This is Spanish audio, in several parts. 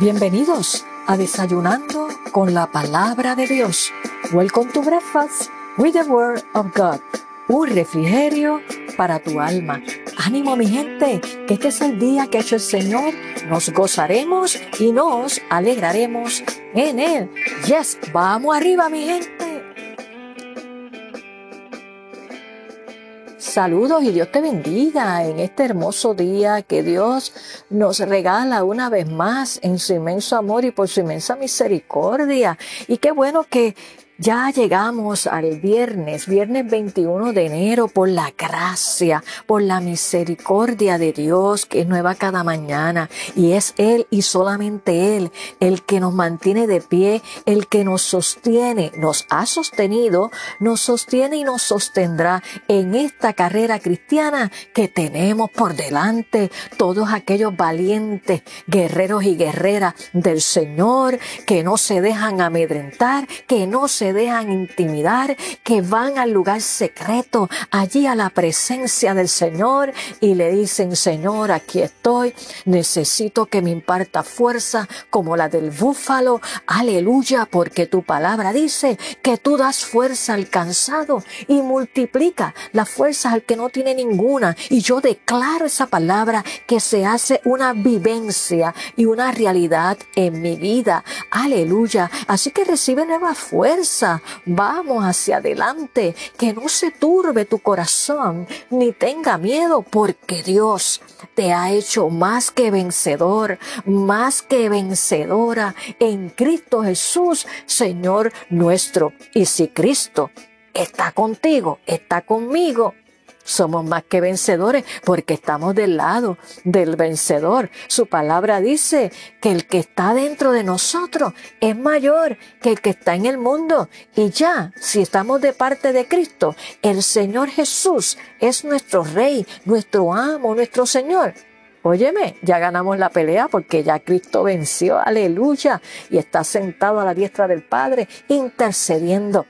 Bienvenidos a Desayunando con la Palabra de Dios. Welcome to Breakfast with the Word of God. Un refrigerio para tu alma. Ánimo mi gente, que este es el día que ha hecho el Señor. Nos gozaremos y nos alegraremos en Él. Yes, vamos arriba mi gente. Saludos y Dios te bendiga en este hermoso día que Dios nos regala una vez más en su inmenso amor y por su inmensa misericordia. Y qué bueno que ya llegamos al viernes, viernes 21 de enero, por la gracia, por la misericordia de Dios que es nueva cada mañana. Y es Él y solamente Él el que nos mantiene de pie, el que nos sostiene, nos ha sostenido, nos sostiene y nos sostendrá en esta carrera cristiana que tenemos por delante. Todos aquellos valientes guerreros y guerreras del Señor que no se dejan amedrentar, que no se dejan intimidar, que van al lugar secreto, allí a la presencia del Señor y le dicen, Señor, aquí estoy, necesito que me imparta fuerza como la del búfalo, aleluya, porque tu palabra dice que tú das fuerza al cansado y multiplica las fuerzas al que no tiene ninguna. Y yo declaro esa palabra que se hace una vivencia y una realidad en mi vida. Aleluya. Así que recibe nueva fuerza Vamos hacia adelante, que no se turbe tu corazón, ni tenga miedo, porque Dios te ha hecho más que vencedor, más que vencedora en Cristo Jesús, Señor nuestro. Y si Cristo está contigo, está conmigo, somos más que vencedores porque estamos del lado del vencedor. Su palabra dice que el que está dentro de nosotros es mayor que el que está en el mundo. Y ya, si estamos de parte de Cristo, el Señor Jesús es nuestro Rey, nuestro amo, nuestro Señor. Óyeme, ya ganamos la pelea porque ya Cristo venció, aleluya, y está sentado a la diestra del Padre intercediendo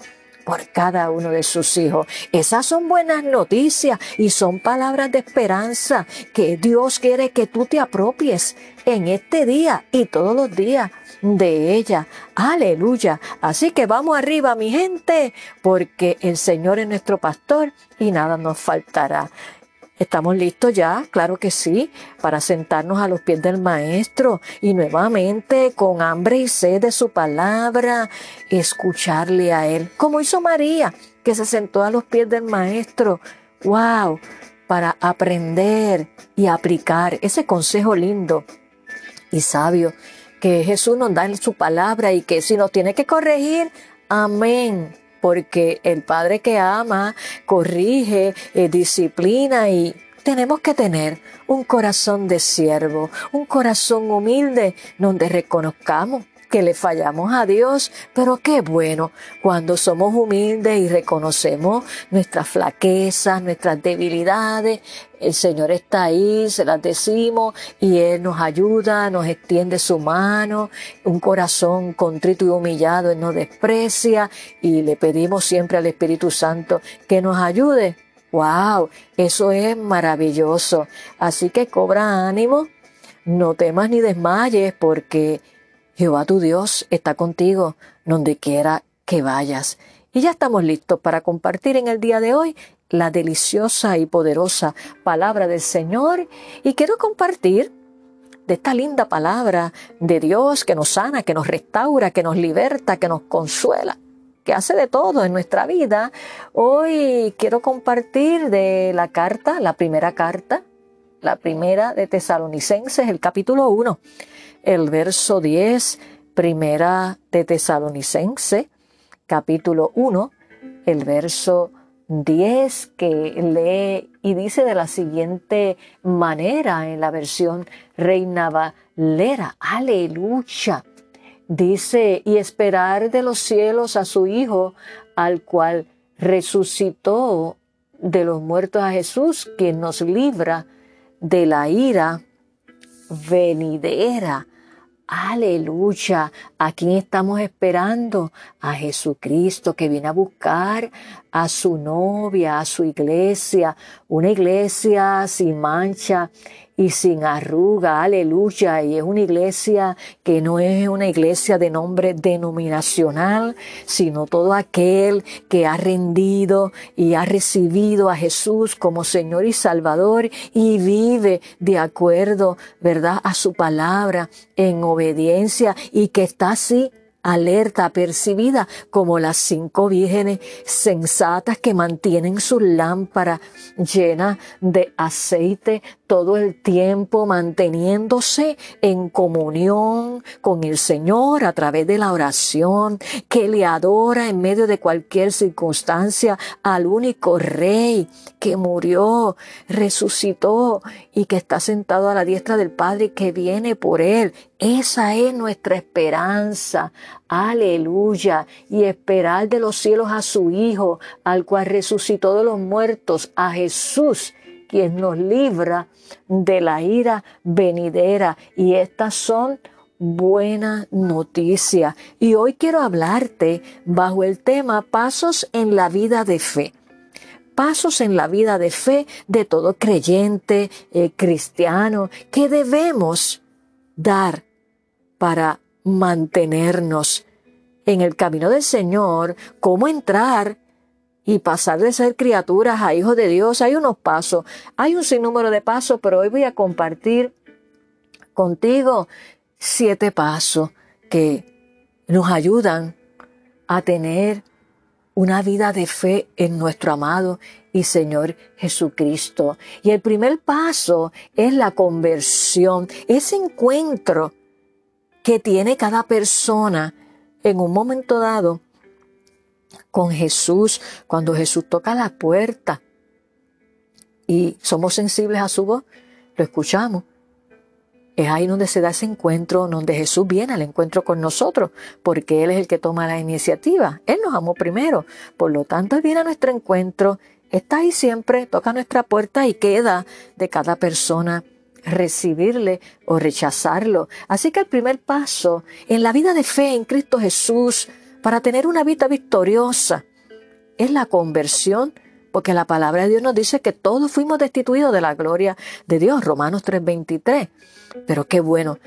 por cada uno de sus hijos. Esas son buenas noticias y son palabras de esperanza que Dios quiere que tú te apropies en este día y todos los días de ella. Aleluya. Así que vamos arriba, mi gente, porque el Señor es nuestro pastor y nada nos faltará. ¿Estamos listos ya? Claro que sí, para sentarnos a los pies del Maestro y nuevamente con hambre y sed de su palabra, escucharle a Él, como hizo María, que se sentó a los pies del Maestro. ¡Wow! Para aprender y aplicar ese consejo lindo y sabio que Jesús nos da en su palabra y que si nos tiene que corregir, amén porque el Padre que ama, corrige, eh, disciplina y tenemos que tener un corazón de siervo, un corazón humilde donde reconozcamos que le fallamos a Dios, pero qué bueno cuando somos humildes y reconocemos nuestras flaquezas, nuestras debilidades. El Señor está ahí, se las decimos y Él nos ayuda, nos extiende su mano, un corazón contrito y humillado, Él nos desprecia y le pedimos siempre al Espíritu Santo que nos ayude. ¡Wow! Eso es maravilloso. Así que cobra ánimo, no temas ni desmayes porque Jehová tu Dios está contigo donde quiera que vayas. Y ya estamos listos para compartir en el día de hoy la deliciosa y poderosa palabra del Señor. Y quiero compartir de esta linda palabra de Dios que nos sana, que nos restaura, que nos liberta, que nos consuela, que hace de todo en nuestra vida. Hoy quiero compartir de la carta, la primera carta, la primera de Tesalonicenses, el capítulo 1 el verso 10, primera de Tesalonicense, capítulo 1, el verso 10 que lee y dice de la siguiente manera en la versión Reina Valera, aleluya. Dice, y esperar de los cielos a su Hijo, al cual resucitó de los muertos a Jesús, quien nos libra de la ira venidera. Aleluya. ¿A quién estamos esperando? A Jesucristo que viene a buscar a su novia, a su iglesia, una iglesia sin mancha y sin arruga, aleluya. Y es una iglesia que no es una iglesia de nombre denominacional, sino todo aquel que ha rendido y ha recibido a Jesús como Señor y Salvador y vive de acuerdo, ¿verdad?, a su palabra en obediencia y que está así alerta, percibida como las cinco vírgenes sensatas que mantienen su lámpara llena de aceite todo el tiempo manteniéndose en comunión con el Señor a través de la oración, que le adora en medio de cualquier circunstancia al único Rey que murió, resucitó y que está sentado a la diestra del Padre y que viene por Él. Esa es nuestra esperanza. Aleluya. Y esperar de los cielos a su Hijo, al cual resucitó de los muertos, a Jesús quien nos libra de la ira venidera. Y estas son buenas noticias. Y hoy quiero hablarte bajo el tema Pasos en la vida de fe. Pasos en la vida de fe de todo creyente, eh, cristiano, que debemos dar para mantenernos en el camino del Señor, cómo entrar y pasar de ser criaturas a hijos de Dios, hay unos pasos, hay un sinnúmero de pasos, pero hoy voy a compartir contigo siete pasos que nos ayudan a tener una vida de fe en nuestro amado y Señor Jesucristo. Y el primer paso es la conversión, ese encuentro que tiene cada persona en un momento dado con Jesús, cuando Jesús toca la puerta y somos sensibles a su voz, lo escuchamos. Es ahí donde se da ese encuentro, donde Jesús viene al encuentro con nosotros, porque Él es el que toma la iniciativa. Él nos amó primero. Por lo tanto, viene a nuestro encuentro, está ahí siempre, toca nuestra puerta y queda de cada persona recibirle o rechazarlo. Así que el primer paso en la vida de fe en Cristo Jesús para tener una vida victoriosa es la conversión, porque la palabra de Dios nos dice que todos fuimos destituidos de la gloria de Dios, Romanos 3:23. Pero qué bueno,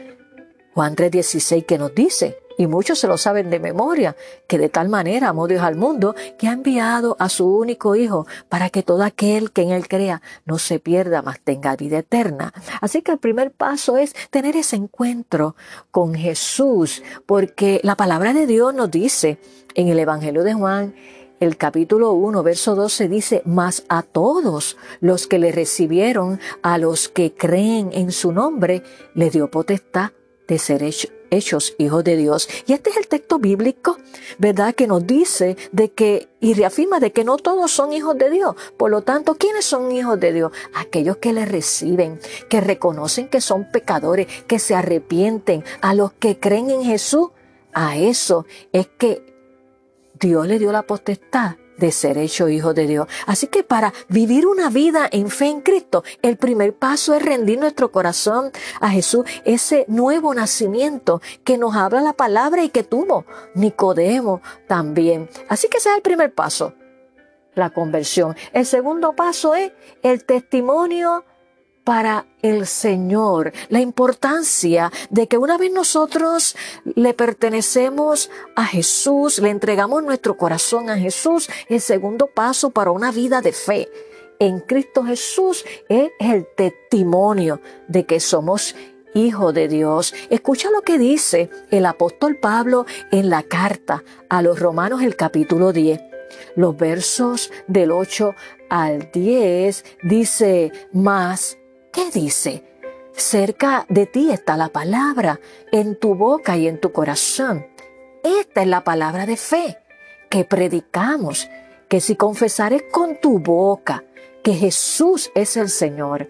Juan 3:16 que nos dice, y muchos se lo saben de memoria, que de tal manera amó Dios al mundo que ha enviado a su único Hijo para que todo aquel que en Él crea no se pierda, mas tenga vida eterna. Así que el primer paso es tener ese encuentro con Jesús, porque la palabra de Dios nos dice en el Evangelio de Juan, el capítulo 1, verso 12 dice, mas a todos los que le recibieron, a los que creen en su nombre, le dio potestad de ser hecho hechos hijos de Dios. Y este es el texto bíblico, ¿verdad? Que nos dice de que y reafirma de que no todos son hijos de Dios. Por lo tanto, ¿quiénes son hijos de Dios? Aquellos que le reciben, que reconocen que son pecadores, que se arrepienten, a los que creen en Jesús. A eso es que Dios le dio la potestad de ser hecho hijo de Dios. Así que para vivir una vida en fe en Cristo, el primer paso es rendir nuestro corazón a Jesús, ese nuevo nacimiento que nos habla la palabra y que tuvo Nicodemo también. Así que ese es el primer paso, la conversión. El segundo paso es el testimonio para el Señor, la importancia de que una vez nosotros le pertenecemos a Jesús, le entregamos nuestro corazón a Jesús, el segundo paso para una vida de fe en Cristo Jesús es el testimonio de que somos hijos de Dios. Escucha lo que dice el apóstol Pablo en la carta a los romanos el capítulo 10. Los versos del 8 al 10 dice más ¿Qué dice? Cerca de ti está la palabra, en tu boca y en tu corazón. Esta es la palabra de fe que predicamos, que si confesares con tu boca que Jesús es el Señor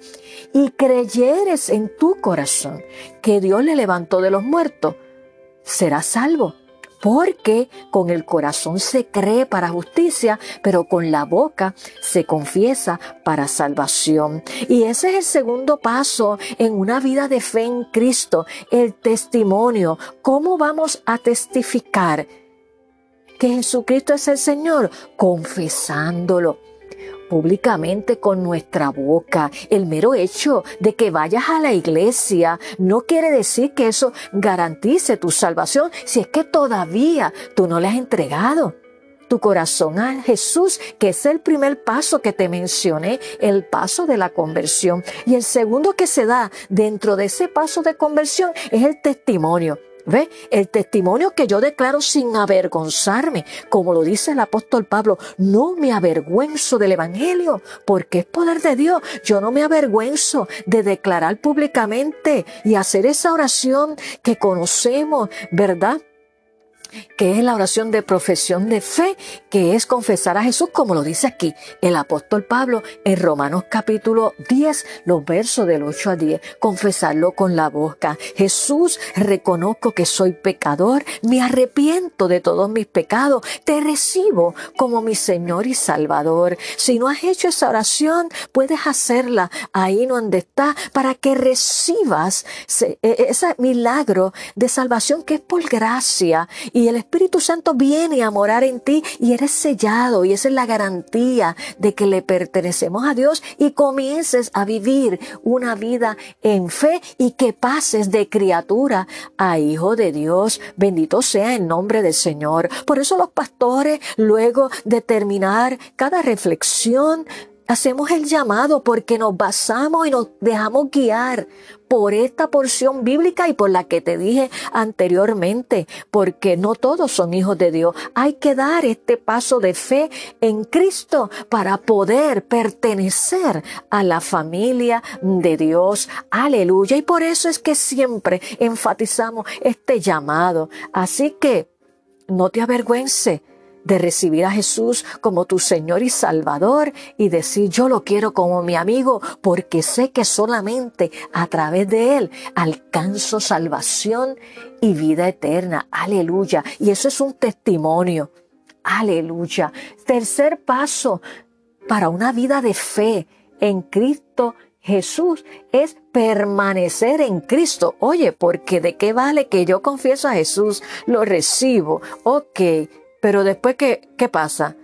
y creyeres en tu corazón que Dios le levantó de los muertos, serás salvo. Porque con el corazón se cree para justicia, pero con la boca se confiesa para salvación. Y ese es el segundo paso en una vida de fe en Cristo, el testimonio. ¿Cómo vamos a testificar que Jesucristo es el Señor? Confesándolo públicamente con nuestra boca. El mero hecho de que vayas a la iglesia no quiere decir que eso garantice tu salvación si es que todavía tú no le has entregado tu corazón a Jesús, que es el primer paso que te mencioné, el paso de la conversión. Y el segundo que se da dentro de ese paso de conversión es el testimonio. ¿Ve? El testimonio que yo declaro sin avergonzarme, como lo dice el apóstol Pablo, no me avergüenzo del Evangelio, porque es poder de Dios. Yo no me avergüenzo de declarar públicamente y hacer esa oración que conocemos, ¿verdad? Que es la oración de profesión de fe, que es confesar a Jesús, como lo dice aquí el apóstol Pablo en Romanos capítulo 10, los versos del 8 a 10, confesarlo con la boca. Jesús, reconozco que soy pecador, me arrepiento de todos mis pecados, te recibo como mi Señor y Salvador. Si no has hecho esa oración, puedes hacerla ahí donde está para que recibas e, ese milagro de salvación que es por gracia y y el Espíritu Santo viene a morar en ti y eres sellado y esa es la garantía de que le pertenecemos a Dios y comiences a vivir una vida en fe y que pases de criatura a hijo de Dios. Bendito sea el nombre del Señor. Por eso los pastores, luego de terminar cada reflexión, Hacemos el llamado porque nos basamos y nos dejamos guiar por esta porción bíblica y por la que te dije anteriormente, porque no todos son hijos de Dios. Hay que dar este paso de fe en Cristo para poder pertenecer a la familia de Dios. Aleluya. Y por eso es que siempre enfatizamos este llamado. Así que no te avergüences de recibir a Jesús como tu Señor y Salvador y decir yo lo quiero como mi amigo porque sé que solamente a través de Él alcanzo salvación y vida eterna. Aleluya. Y eso es un testimonio. Aleluya. Tercer paso para una vida de fe en Cristo Jesús es permanecer en Cristo. Oye, porque de qué vale que yo confieso a Jesús, lo recibo, ok, pero después, ¿qué, qué pasa?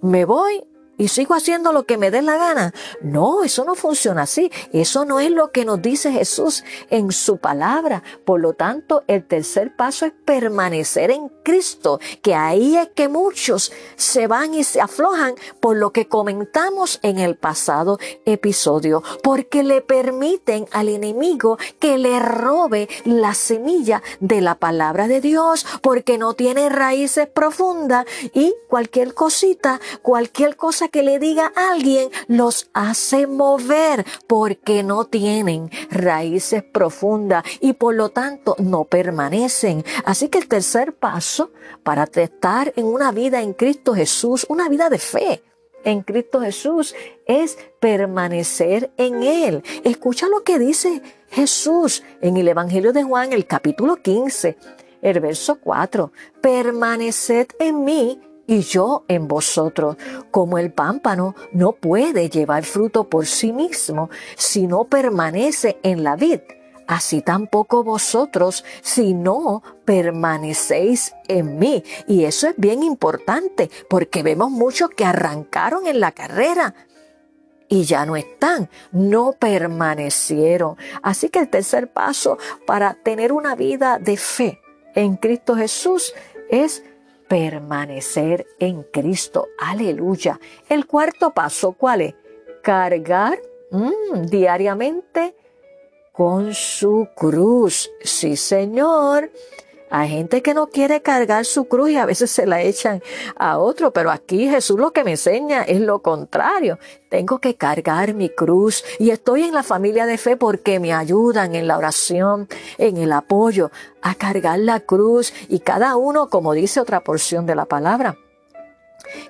Me voy y sigo haciendo lo que me dé la gana. No, eso no funciona así. Eso no es lo que nos dice Jesús en su palabra. Por lo tanto, el tercer paso es permanecer en Cristo, que ahí es que muchos se van y se aflojan por lo que comentamos en el pasado episodio, porque le permiten al enemigo que le robe la semilla de la palabra de Dios, porque no tiene raíces profundas y cualquier cosita, cualquier cosa que le diga a alguien los hace mover porque no tienen raíces profundas y por lo tanto no permanecen. Así que el tercer paso para estar en una vida en Cristo Jesús, una vida de fe, en Cristo Jesús es permanecer en Él. Escucha lo que dice Jesús en el Evangelio de Juan, el capítulo 15, el verso 4. Permaneced en mí y yo en vosotros, como el pámpano no puede llevar fruto por sí mismo si no permanece en la vid, así tampoco vosotros si no permanecéis en mí. Y eso es bien importante porque vemos muchos que arrancaron en la carrera, y ya no están, no permanecieron. Así que el tercer paso para tener una vida de fe en Cristo Jesús es permanecer en Cristo. Aleluya. El cuarto paso, ¿cuál es? Cargar mm, diariamente con su cruz. Sí, Señor. Hay gente que no quiere cargar su cruz y a veces se la echan a otro, pero aquí Jesús lo que me enseña es lo contrario. Tengo que cargar mi cruz y estoy en la familia de fe porque me ayudan en la oración, en el apoyo, a cargar la cruz y cada uno, como dice otra porción de la palabra,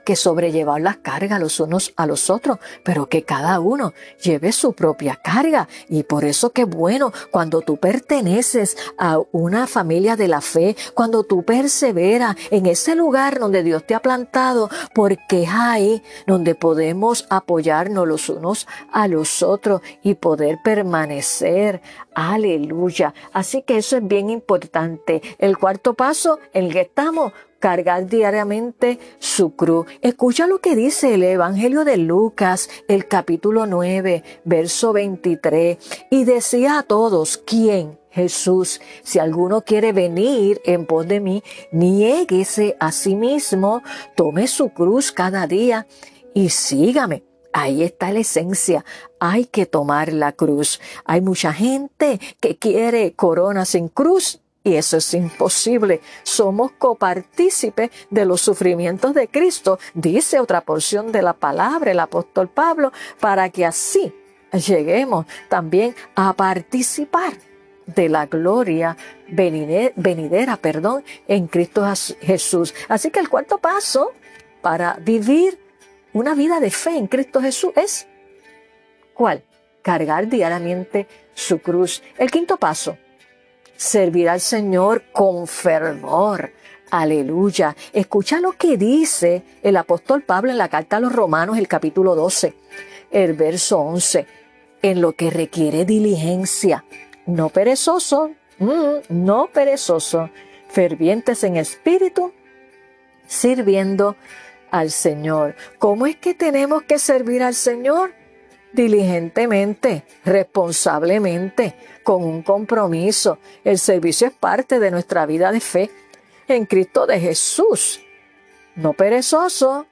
que sobrellevar las cargas los unos a los otros, pero que cada uno lleve su propia carga. Y por eso que bueno, cuando tú perteneces a una familia de la fe, cuando tú perseveras en ese lugar donde Dios te ha plantado, porque es ahí donde podemos apoyarnos los unos a los otros y poder permanecer. Aleluya. Así que eso es bien importante. El cuarto paso, en el que estamos, cargar diariamente su cruz. Escucha lo que dice el Evangelio de Lucas, el capítulo 9, verso 23. Y decía a todos, ¿quién? Jesús, si alguno quiere venir en pos de mí, niéguese a sí mismo, tome su cruz cada día y sígame. Ahí está la esencia. Hay que tomar la cruz. Hay mucha gente que quiere corona sin cruz y eso es imposible. Somos copartícipes de los sufrimientos de Cristo, dice otra porción de la palabra el apóstol Pablo, para que así lleguemos también a participar de la gloria venidera, perdón, en Cristo Jesús. Así que el cuarto paso para vivir una vida de fe en Cristo Jesús es ¿cuál? Cargar diariamente su cruz. El quinto paso, servir al Señor con fervor. Aleluya. Escucha lo que dice el apóstol Pablo en la carta a los Romanos, el capítulo 12, el verso 11. En lo que requiere diligencia, no perezoso, mm, no perezoso, fervientes en espíritu, sirviendo al Señor. ¿Cómo es que tenemos que servir al Señor? Diligentemente, responsablemente, con un compromiso. El servicio es parte de nuestra vida de fe en Cristo de Jesús. No perezoso,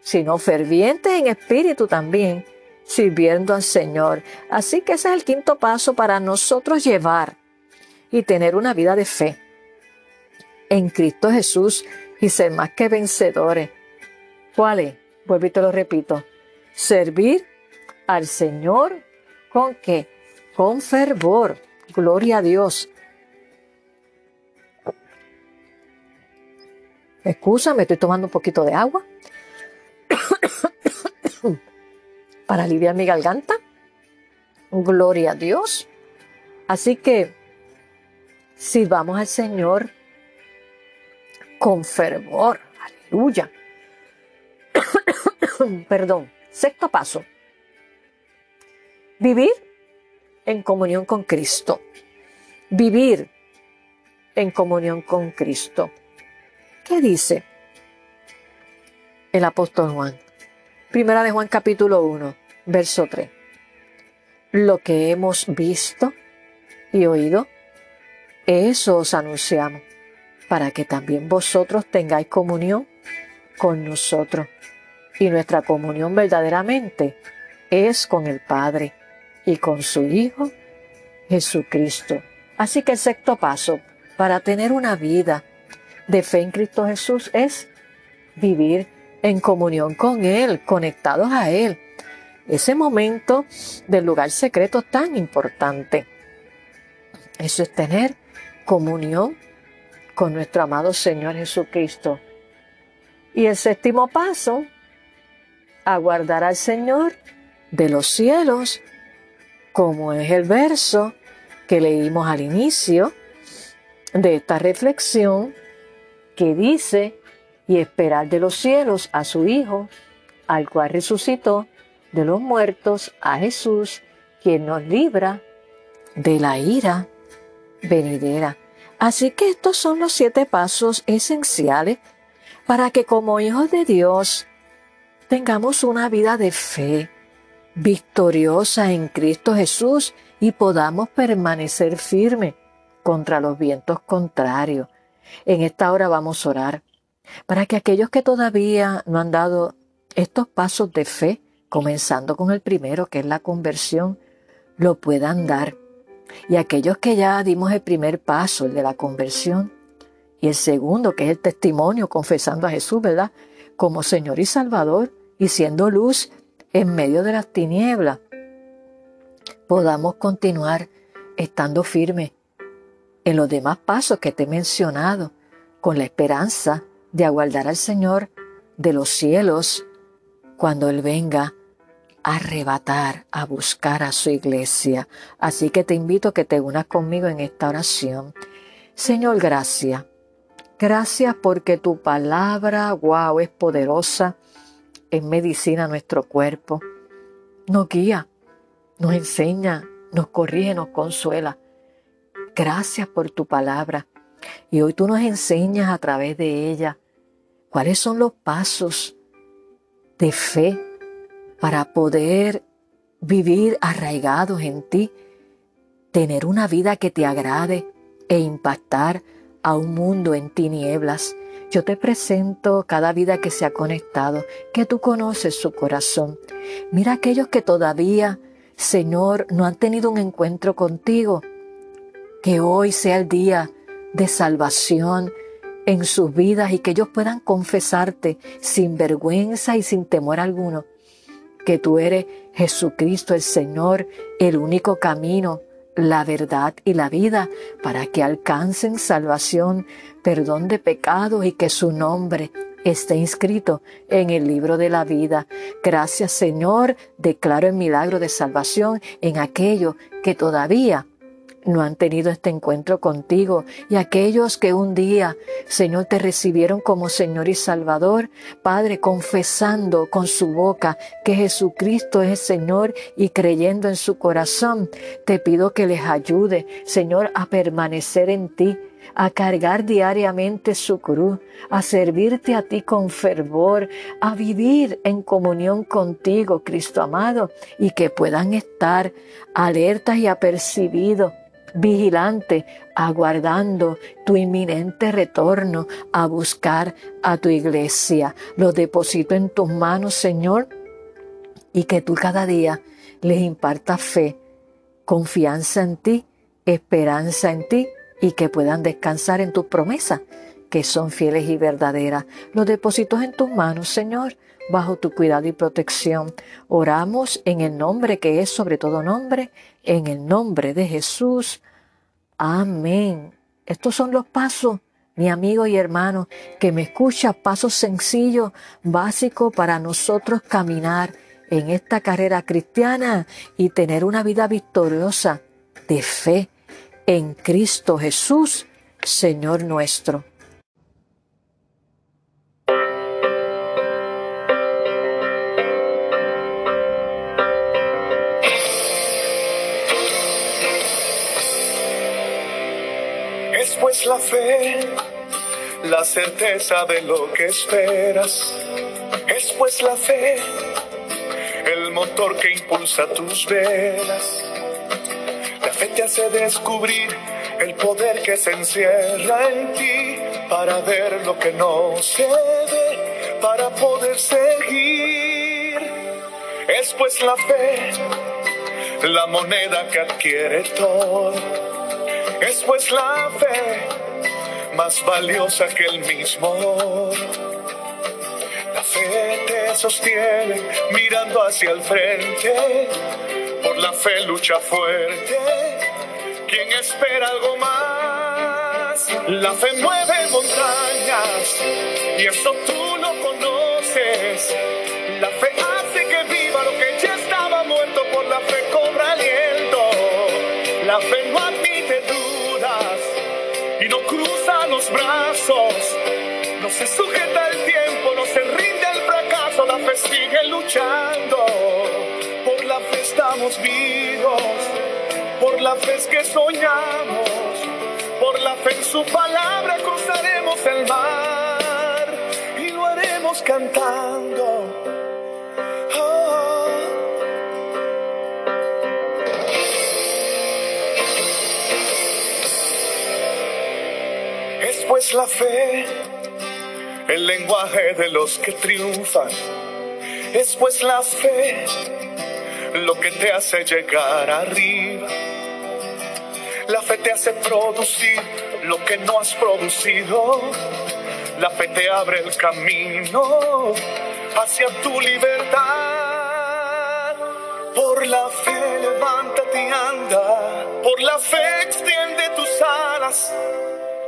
sino ferviente en espíritu también, sirviendo al Señor. Así que ese es el quinto paso para nosotros llevar y tener una vida de fe en Cristo Jesús y ser más que vencedores. ¿Cuál es? Vuelvo y te lo repito. Servir al Señor con qué? Con fervor. Gloria a Dios. Excusa, me estoy tomando un poquito de agua para aliviar mi garganta. Gloria a Dios. Así que si vamos al Señor con fervor. Aleluya. Perdón. Sexto paso. Vivir en comunión con Cristo. Vivir en comunión con Cristo. ¿Qué dice el apóstol Juan? Primera de Juan capítulo 1, verso 3. Lo que hemos visto y oído, eso os anunciamos, para que también vosotros tengáis comunión con nosotros. Y nuestra comunión verdaderamente es con el Padre y con su Hijo Jesucristo. Así que el sexto paso para tener una vida de fe en Cristo Jesús es vivir en comunión con Él, conectados a Él. Ese momento del lugar secreto tan importante. Eso es tener comunión con nuestro amado Señor Jesucristo. Y el séptimo paso, aguardar al Señor de los cielos como es el verso que leímos al inicio de esta reflexión, que dice, y esperar de los cielos a su Hijo, al cual resucitó de los muertos, a Jesús, quien nos libra de la ira venidera. Así que estos son los siete pasos esenciales para que como hijos de Dios tengamos una vida de fe, victoriosa en Cristo Jesús y podamos permanecer firmes contra los vientos contrarios. En esta hora vamos a orar para que aquellos que todavía no han dado estos pasos de fe, comenzando con el primero, que es la conversión, lo puedan dar. Y aquellos que ya dimos el primer paso, el de la conversión, y el segundo, que es el testimonio, confesando a Jesús, ¿verdad? Como Señor y Salvador, y siendo luz en medio de las tinieblas, podamos continuar estando firmes en los demás pasos que te he mencionado, con la esperanza de aguardar al Señor de los cielos cuando Él venga a arrebatar, a buscar a su iglesia. Así que te invito a que te unas conmigo en esta oración. Señor, gracias. Gracias porque tu palabra, wow, es poderosa, en medicina a nuestro cuerpo. Nos guía, nos enseña, nos corrige, nos consuela. Gracias por tu palabra. Y hoy tú nos enseñas a través de ella cuáles son los pasos de fe para poder vivir arraigados en ti, tener una vida que te agrade e impactar a un mundo en tinieblas. Yo te presento cada vida que se ha conectado, que tú conoces su corazón. Mira aquellos que todavía, Señor, no han tenido un encuentro contigo. Que hoy sea el día de salvación en sus vidas y que ellos puedan confesarte sin vergüenza y sin temor alguno que tú eres Jesucristo el Señor, el único camino, la verdad y la vida, para que alcancen salvación, perdón de pecados y que su nombre esté inscrito en el libro de la vida. Gracias Señor, declaro el milagro de salvación en aquellos que todavía no han tenido este encuentro contigo. Y aquellos que un día, Señor, te recibieron como Señor y Salvador, Padre, confesando con su boca que Jesucristo es Señor y creyendo en su corazón, te pido que les ayude, Señor, a permanecer en ti a cargar diariamente su cruz, a servirte a ti con fervor, a vivir en comunión contigo, Cristo amado, y que puedan estar alertas y apercibidos vigilante, aguardando tu inminente retorno a buscar a tu iglesia. Lo deposito en tus manos, Señor, y que tú cada día les impartas fe, confianza en ti, esperanza en ti y que puedan descansar en tus promesas, que son fieles y verdaderas. Los deposito en tus manos, Señor, bajo tu cuidado y protección. Oramos en el nombre que es sobre todo nombre, en el nombre de Jesús. Amén. Estos son los pasos, mi amigo y hermano, que me escucha, pasos sencillos, básicos para nosotros caminar en esta carrera cristiana y tener una vida victoriosa de fe en Cristo Jesús, Señor nuestro. Pues la fe, la certeza de lo que esperas. Es pues la fe, el motor que impulsa tus velas. La fe te hace descubrir el poder que se encierra en ti para ver lo que no se ve, para poder seguir. Es pues la fe, la moneda que adquiere todo es pues la fe más valiosa que el mismo La fe te sostiene mirando hacia el frente, por la fe lucha fuerte. Quien espera algo más, la fe mueve montañas y eso tú lo conoces. La fe hace que viva lo que ya estaba muerto, por la fe cobra aliento. La fe no brazos. No se sujeta el tiempo, no se rinde el fracaso, la fe sigue luchando. Por la fe estamos vivos, por la fe es que soñamos, por la fe en su palabra cruzaremos el mar y lo haremos cantando pues la fe, el lenguaje de los que triunfan. Es pues la fe lo que te hace llegar arriba. La fe te hace producir lo que no has producido. La fe te abre el camino hacia tu libertad. Por la fe levántate y anda. Por la fe extiende tus alas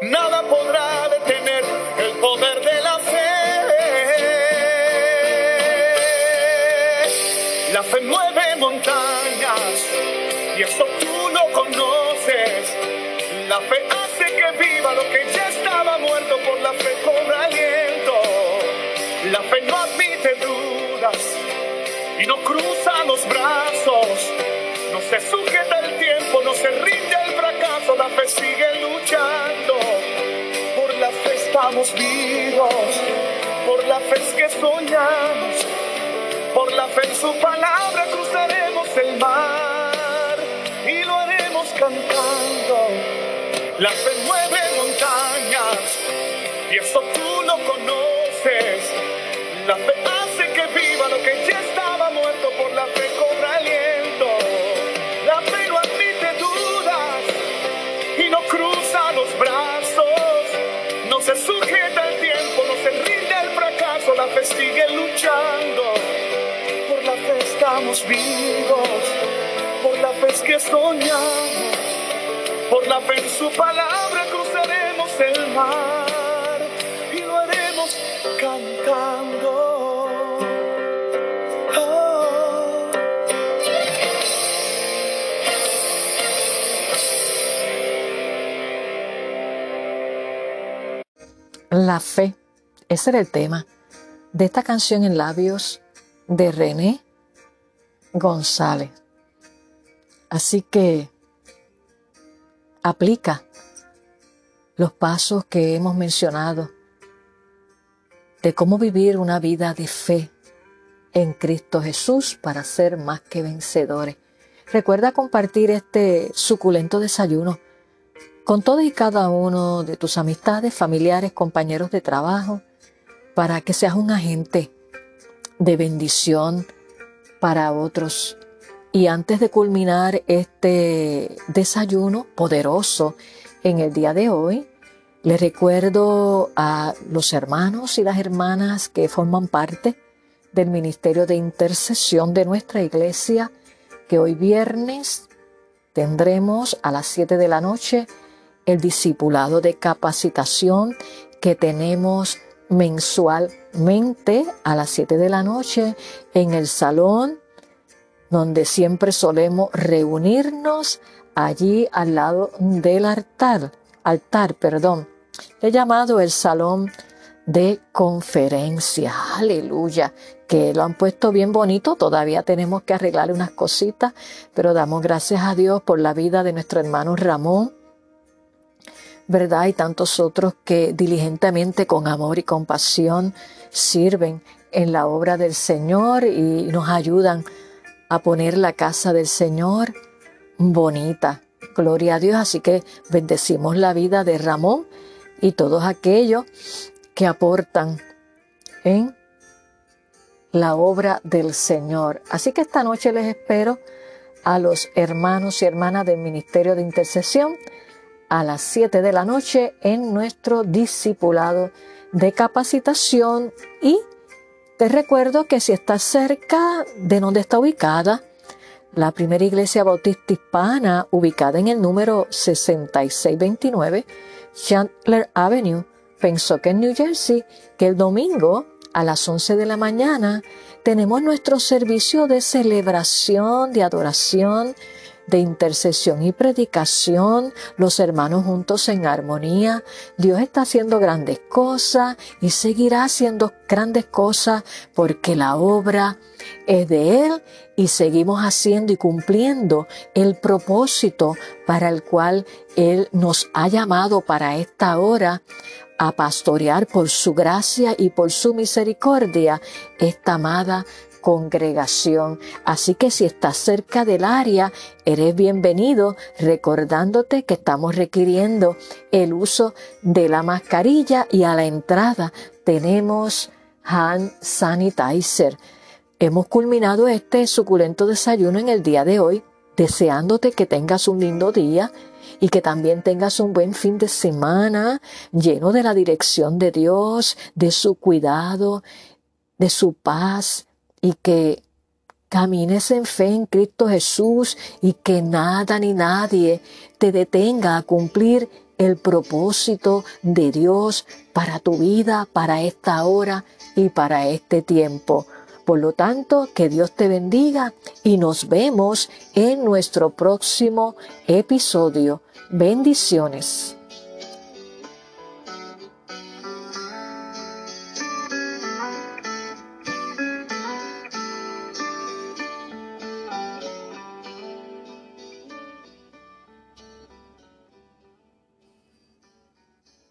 Nada podrá detener el poder de la fe. La fe mueve montañas y esto tú lo conoces. La fe hace que viva lo que ya estaba muerto, por la fe cobra aliento. La fe no admite dudas y no cruza los brazos. No se sujeta el tiempo, no se rinde el fracaso, la fe sigue luchando. Por la fe estamos vivos, por la fe es que soñamos por la fe en su palabra cruzaremos el mar y lo haremos cantando. La fe mueve montañas y eso tú lo conoces. La fe vivos, por la fe que soñamos, por la fe en su palabra cruzaremos el mar y lo haremos cantando. Oh. La fe, ese era el tema de esta canción en labios de René González. Así que aplica los pasos que hemos mencionado de cómo vivir una vida de fe en Cristo Jesús para ser más que vencedores. Recuerda compartir este suculento desayuno con todos y cada uno de tus amistades, familiares, compañeros de trabajo, para que seas un agente de bendición para otros. Y antes de culminar este desayuno poderoso en el día de hoy, les recuerdo a los hermanos y las hermanas que forman parte del Ministerio de Intercesión de nuestra iglesia que hoy viernes tendremos a las 7 de la noche el discipulado de capacitación que tenemos mensualmente a las 7 de la noche en el salón donde siempre solemos reunirnos allí al lado del altar, altar, perdón. He llamado el salón de conferencia, aleluya, que lo han puesto bien bonito, todavía tenemos que arreglar unas cositas, pero damos gracias a Dios por la vida de nuestro hermano Ramón, ¿verdad? Y tantos otros que diligentemente, con amor y compasión, sirven en la obra del Señor y nos ayudan a poner la casa del Señor bonita. Gloria a Dios. Así que bendecimos la vida de Ramón y todos aquellos que aportan en la obra del Señor. Así que esta noche les espero a los hermanos y hermanas del Ministerio de Intercesión a las 7 de la noche en nuestro discipulado de capacitación. Y te recuerdo que si estás cerca de donde está ubicada la primera iglesia bautista hispana ubicada en el número 6629 Chandler Avenue, en New Jersey, que el domingo a las 11 de la mañana tenemos nuestro servicio de celebración, de adoración, de intercesión y predicación, los hermanos juntos en armonía. Dios está haciendo grandes cosas y seguirá haciendo grandes cosas porque la obra es de Él y seguimos haciendo y cumpliendo el propósito para el cual Él nos ha llamado para esta hora a pastorear por su gracia y por su misericordia esta amada congregación. Así que si estás cerca del área, eres bienvenido recordándote que estamos requiriendo el uso de la mascarilla y a la entrada tenemos hand sanitizer. Hemos culminado este suculento desayuno en el día de hoy, deseándote que tengas un lindo día y que también tengas un buen fin de semana lleno de la dirección de Dios, de su cuidado, de su paz, y que camines en fe en Cristo Jesús y que nada ni nadie te detenga a cumplir el propósito de Dios para tu vida, para esta hora y para este tiempo. Por lo tanto, que Dios te bendiga y nos vemos en nuestro próximo episodio. Bendiciones.